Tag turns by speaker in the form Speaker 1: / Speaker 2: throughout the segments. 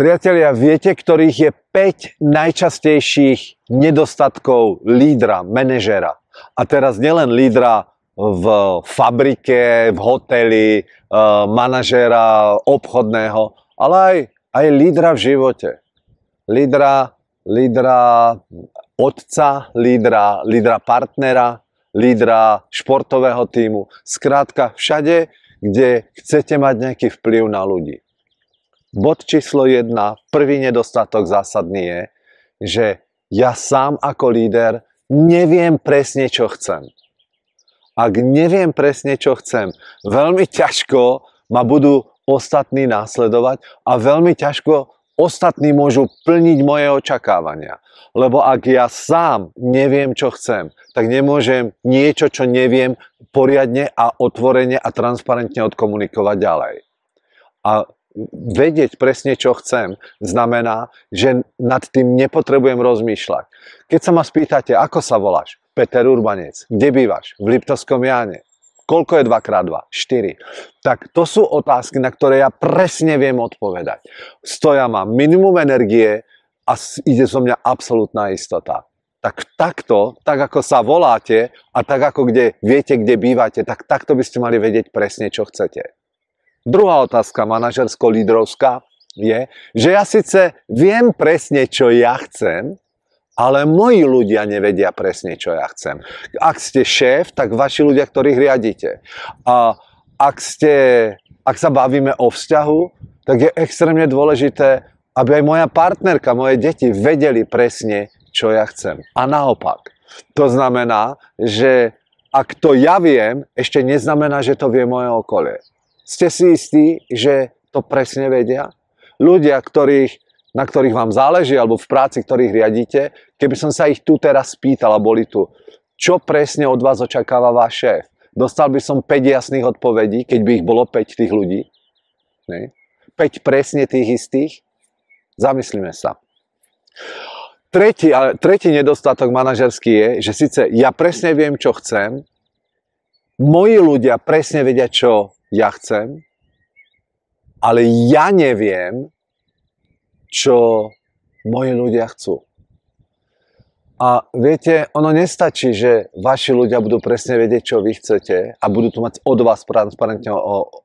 Speaker 1: Priatelia, viete, ktorých je 5 najčastejších nedostatkov lídra, manažera. A teraz nielen lídra v fabrike, v hoteli, eh, manažera obchodného, ale aj, aj lídra v živote. Lídra, lídra otca, lídra, lídra partnera, lídra športového týmu. Skrátka všade, kde chcete mať nejaký vplyv na ľudí. Bod číslo jedna, prvý nedostatok zásadný je, že ja sám ako líder neviem presne, čo chcem. Ak neviem presne, čo chcem, veľmi ťažko ma budú ostatní následovať a veľmi ťažko ostatní môžu plniť moje očakávania. Lebo ak ja sám neviem, čo chcem, tak nemôžem niečo, čo neviem, poriadne a otvorene a transparentne odkomunikovať ďalej. A vedieť presne, čo chcem, znamená, že nad tým nepotrebujem rozmýšľať. Keď sa ma spýtate, ako sa voláš? Peter Urbanec. Kde bývaš? V Liptovskom Jáne. Koľko je 2x2? 4. Tak to sú otázky, na ktoré ja presne viem odpovedať. Stoja ma minimum energie a ide zo mňa absolútna istota. Tak takto, tak ako sa voláte a tak ako kde viete, kde bývate, tak takto by ste mali vedieť presne, čo chcete. Druhá otázka manažersko-lídrovská je, že ja síce viem presne, čo ja chcem, ale moji ľudia nevedia presne, čo ja chcem. Ak ste šéf, tak vaši ľudia, ktorých riadite. A ak, ste, ak sa bavíme o vzťahu, tak je extrémne dôležité, aby aj moja partnerka, moje deti vedeli presne, čo ja chcem. A naopak. To znamená, že ak to ja viem, ešte neznamená, že to vie moje okolie. Ste si istí, že to presne vedia? Ľudia, ktorých, na ktorých vám záleží, alebo v práci, ktorých riadíte, keby som sa ich tu teraz spýtal a boli tu, čo presne od vás očakáva váš šéf? Dostal by som 5 jasných odpovedí, keď by ich bolo 5 tých ľudí? Ne? 5 presne tých istých? Zamyslíme sa. Tretí, ale tretí nedostatok manažerský je, že síce ja presne viem, čo chcem, moji ľudia presne vedia, čo ja chcem, ale ja neviem, čo moji ľudia chcú. A viete, ono nestačí, že vaši ľudia budú presne vedieť, čo vy chcete a budú to mať od vás transparentne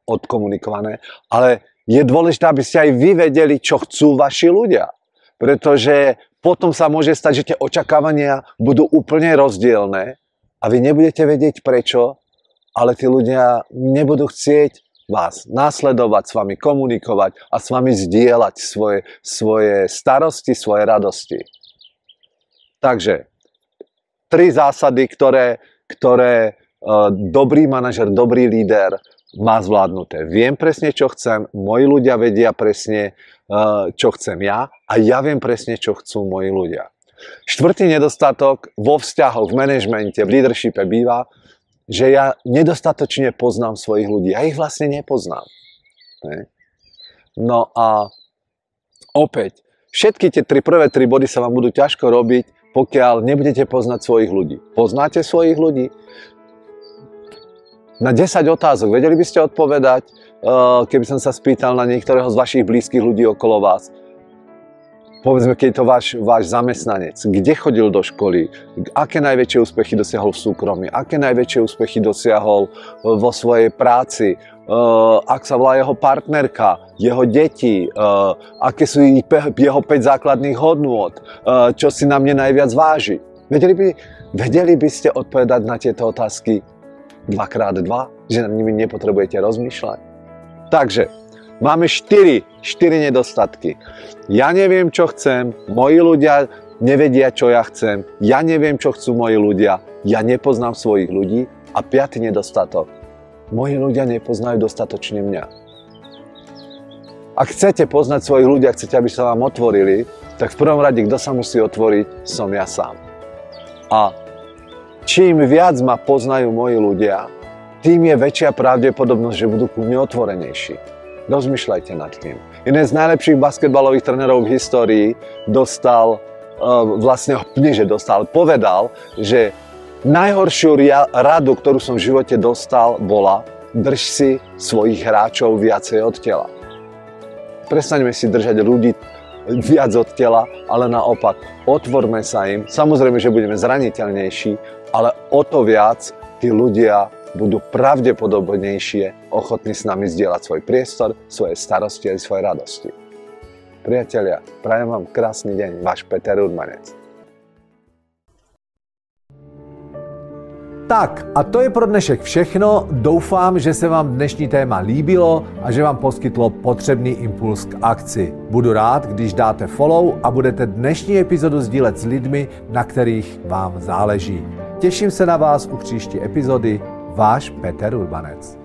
Speaker 1: odkomunikované, ale je dôležité, aby ste aj vy vedeli, čo chcú vaši ľudia. Pretože potom sa môže stať, že tie očakávania budú úplne rozdielne a vy nebudete vedieť prečo ale tí ľudia nebudú chcieť vás následovať, s vami komunikovať a s vami zdieľať svoje, svoje starosti, svoje radosti. Takže, tri zásady, ktoré, ktoré uh, dobrý manažer, dobrý líder má zvládnuté. Viem presne, čo chcem, moji ľudia vedia presne, uh, čo chcem ja a ja viem presne, čo chcú moji ľudia. Štvrtý nedostatok vo vzťahoch, v manažmente, v leadershipe býva, že ja nedostatočne poznám svojich ľudí. Ja ich vlastne nepoznám. Ne? No a opäť, všetky tie tri, prvé tri body sa vám budú ťažko robiť, pokiaľ nebudete poznať svojich ľudí. Poznáte svojich ľudí? Na 10 otázok vedeli by ste odpovedať, eh, keby som sa spýtal na niektorého z vašich blízkych ľudí okolo vás povedzme, keď je to váš, váš zamestnanec, kde chodil do školy, aké najväčšie úspechy dosiahol v súkromí, aké najväčšie úspechy dosiahol e, vo svojej práci, uh, ak sa volá jeho partnerka, jeho deti, uh, aké sú jeho 5 základných hodnôt, čo si na mne najviac váži. Vedeli by, vedeli by ste odpovedať na tieto otázky 2x2, že nad nimi nepotrebujete rozmýšľať? Takže, Máme 4, 4 nedostatky. Ja neviem, čo chcem, moji ľudia nevedia, čo ja chcem, ja neviem, čo chcú moji ľudia, ja nepoznám svojich ľudí a piatý nedostatok. Moji ľudia nepoznajú dostatočne mňa. Ak chcete poznať svojich ľudí, ak chcete, aby sa vám otvorili, tak v prvom rade, kto sa musí otvoriť, som ja sám. A čím viac ma poznajú moji ľudia, tým je väčšia pravdepodobnosť, že budú ku mne otvorenejší. Rozmýšľajte nad tým. Jeden z najlepších basketbalových trénerov v histórii dostal, uh, vlastne nie že dostal, povedal, že najhoršiu radu, ktorú som v živote dostal, bola drž si svojich hráčov viacej od tela. Prestaňme si držať ľudí viac od tela, ale naopak otvorme sa im. Samozrejme, že budeme zraniteľnejší, ale o to viac tí ľudia budú pravdepodobnejšie ochotní s nami zdieľať svoj priestor, svoje starosti a svoje radosti. Priatelia, prajem vám krásny deň, váš Peter Urmanec.
Speaker 2: Tak a to je pro dnešek všechno. Doufám, že se vám dnešní téma líbilo a že vám poskytlo potřebný impuls k akci. Budu rád, když dáte follow a budete dnešní epizodu sdílet s lidmi, na kterých vám záleží. Těším se na vás u příští epizody. Váš Peter Urbanec.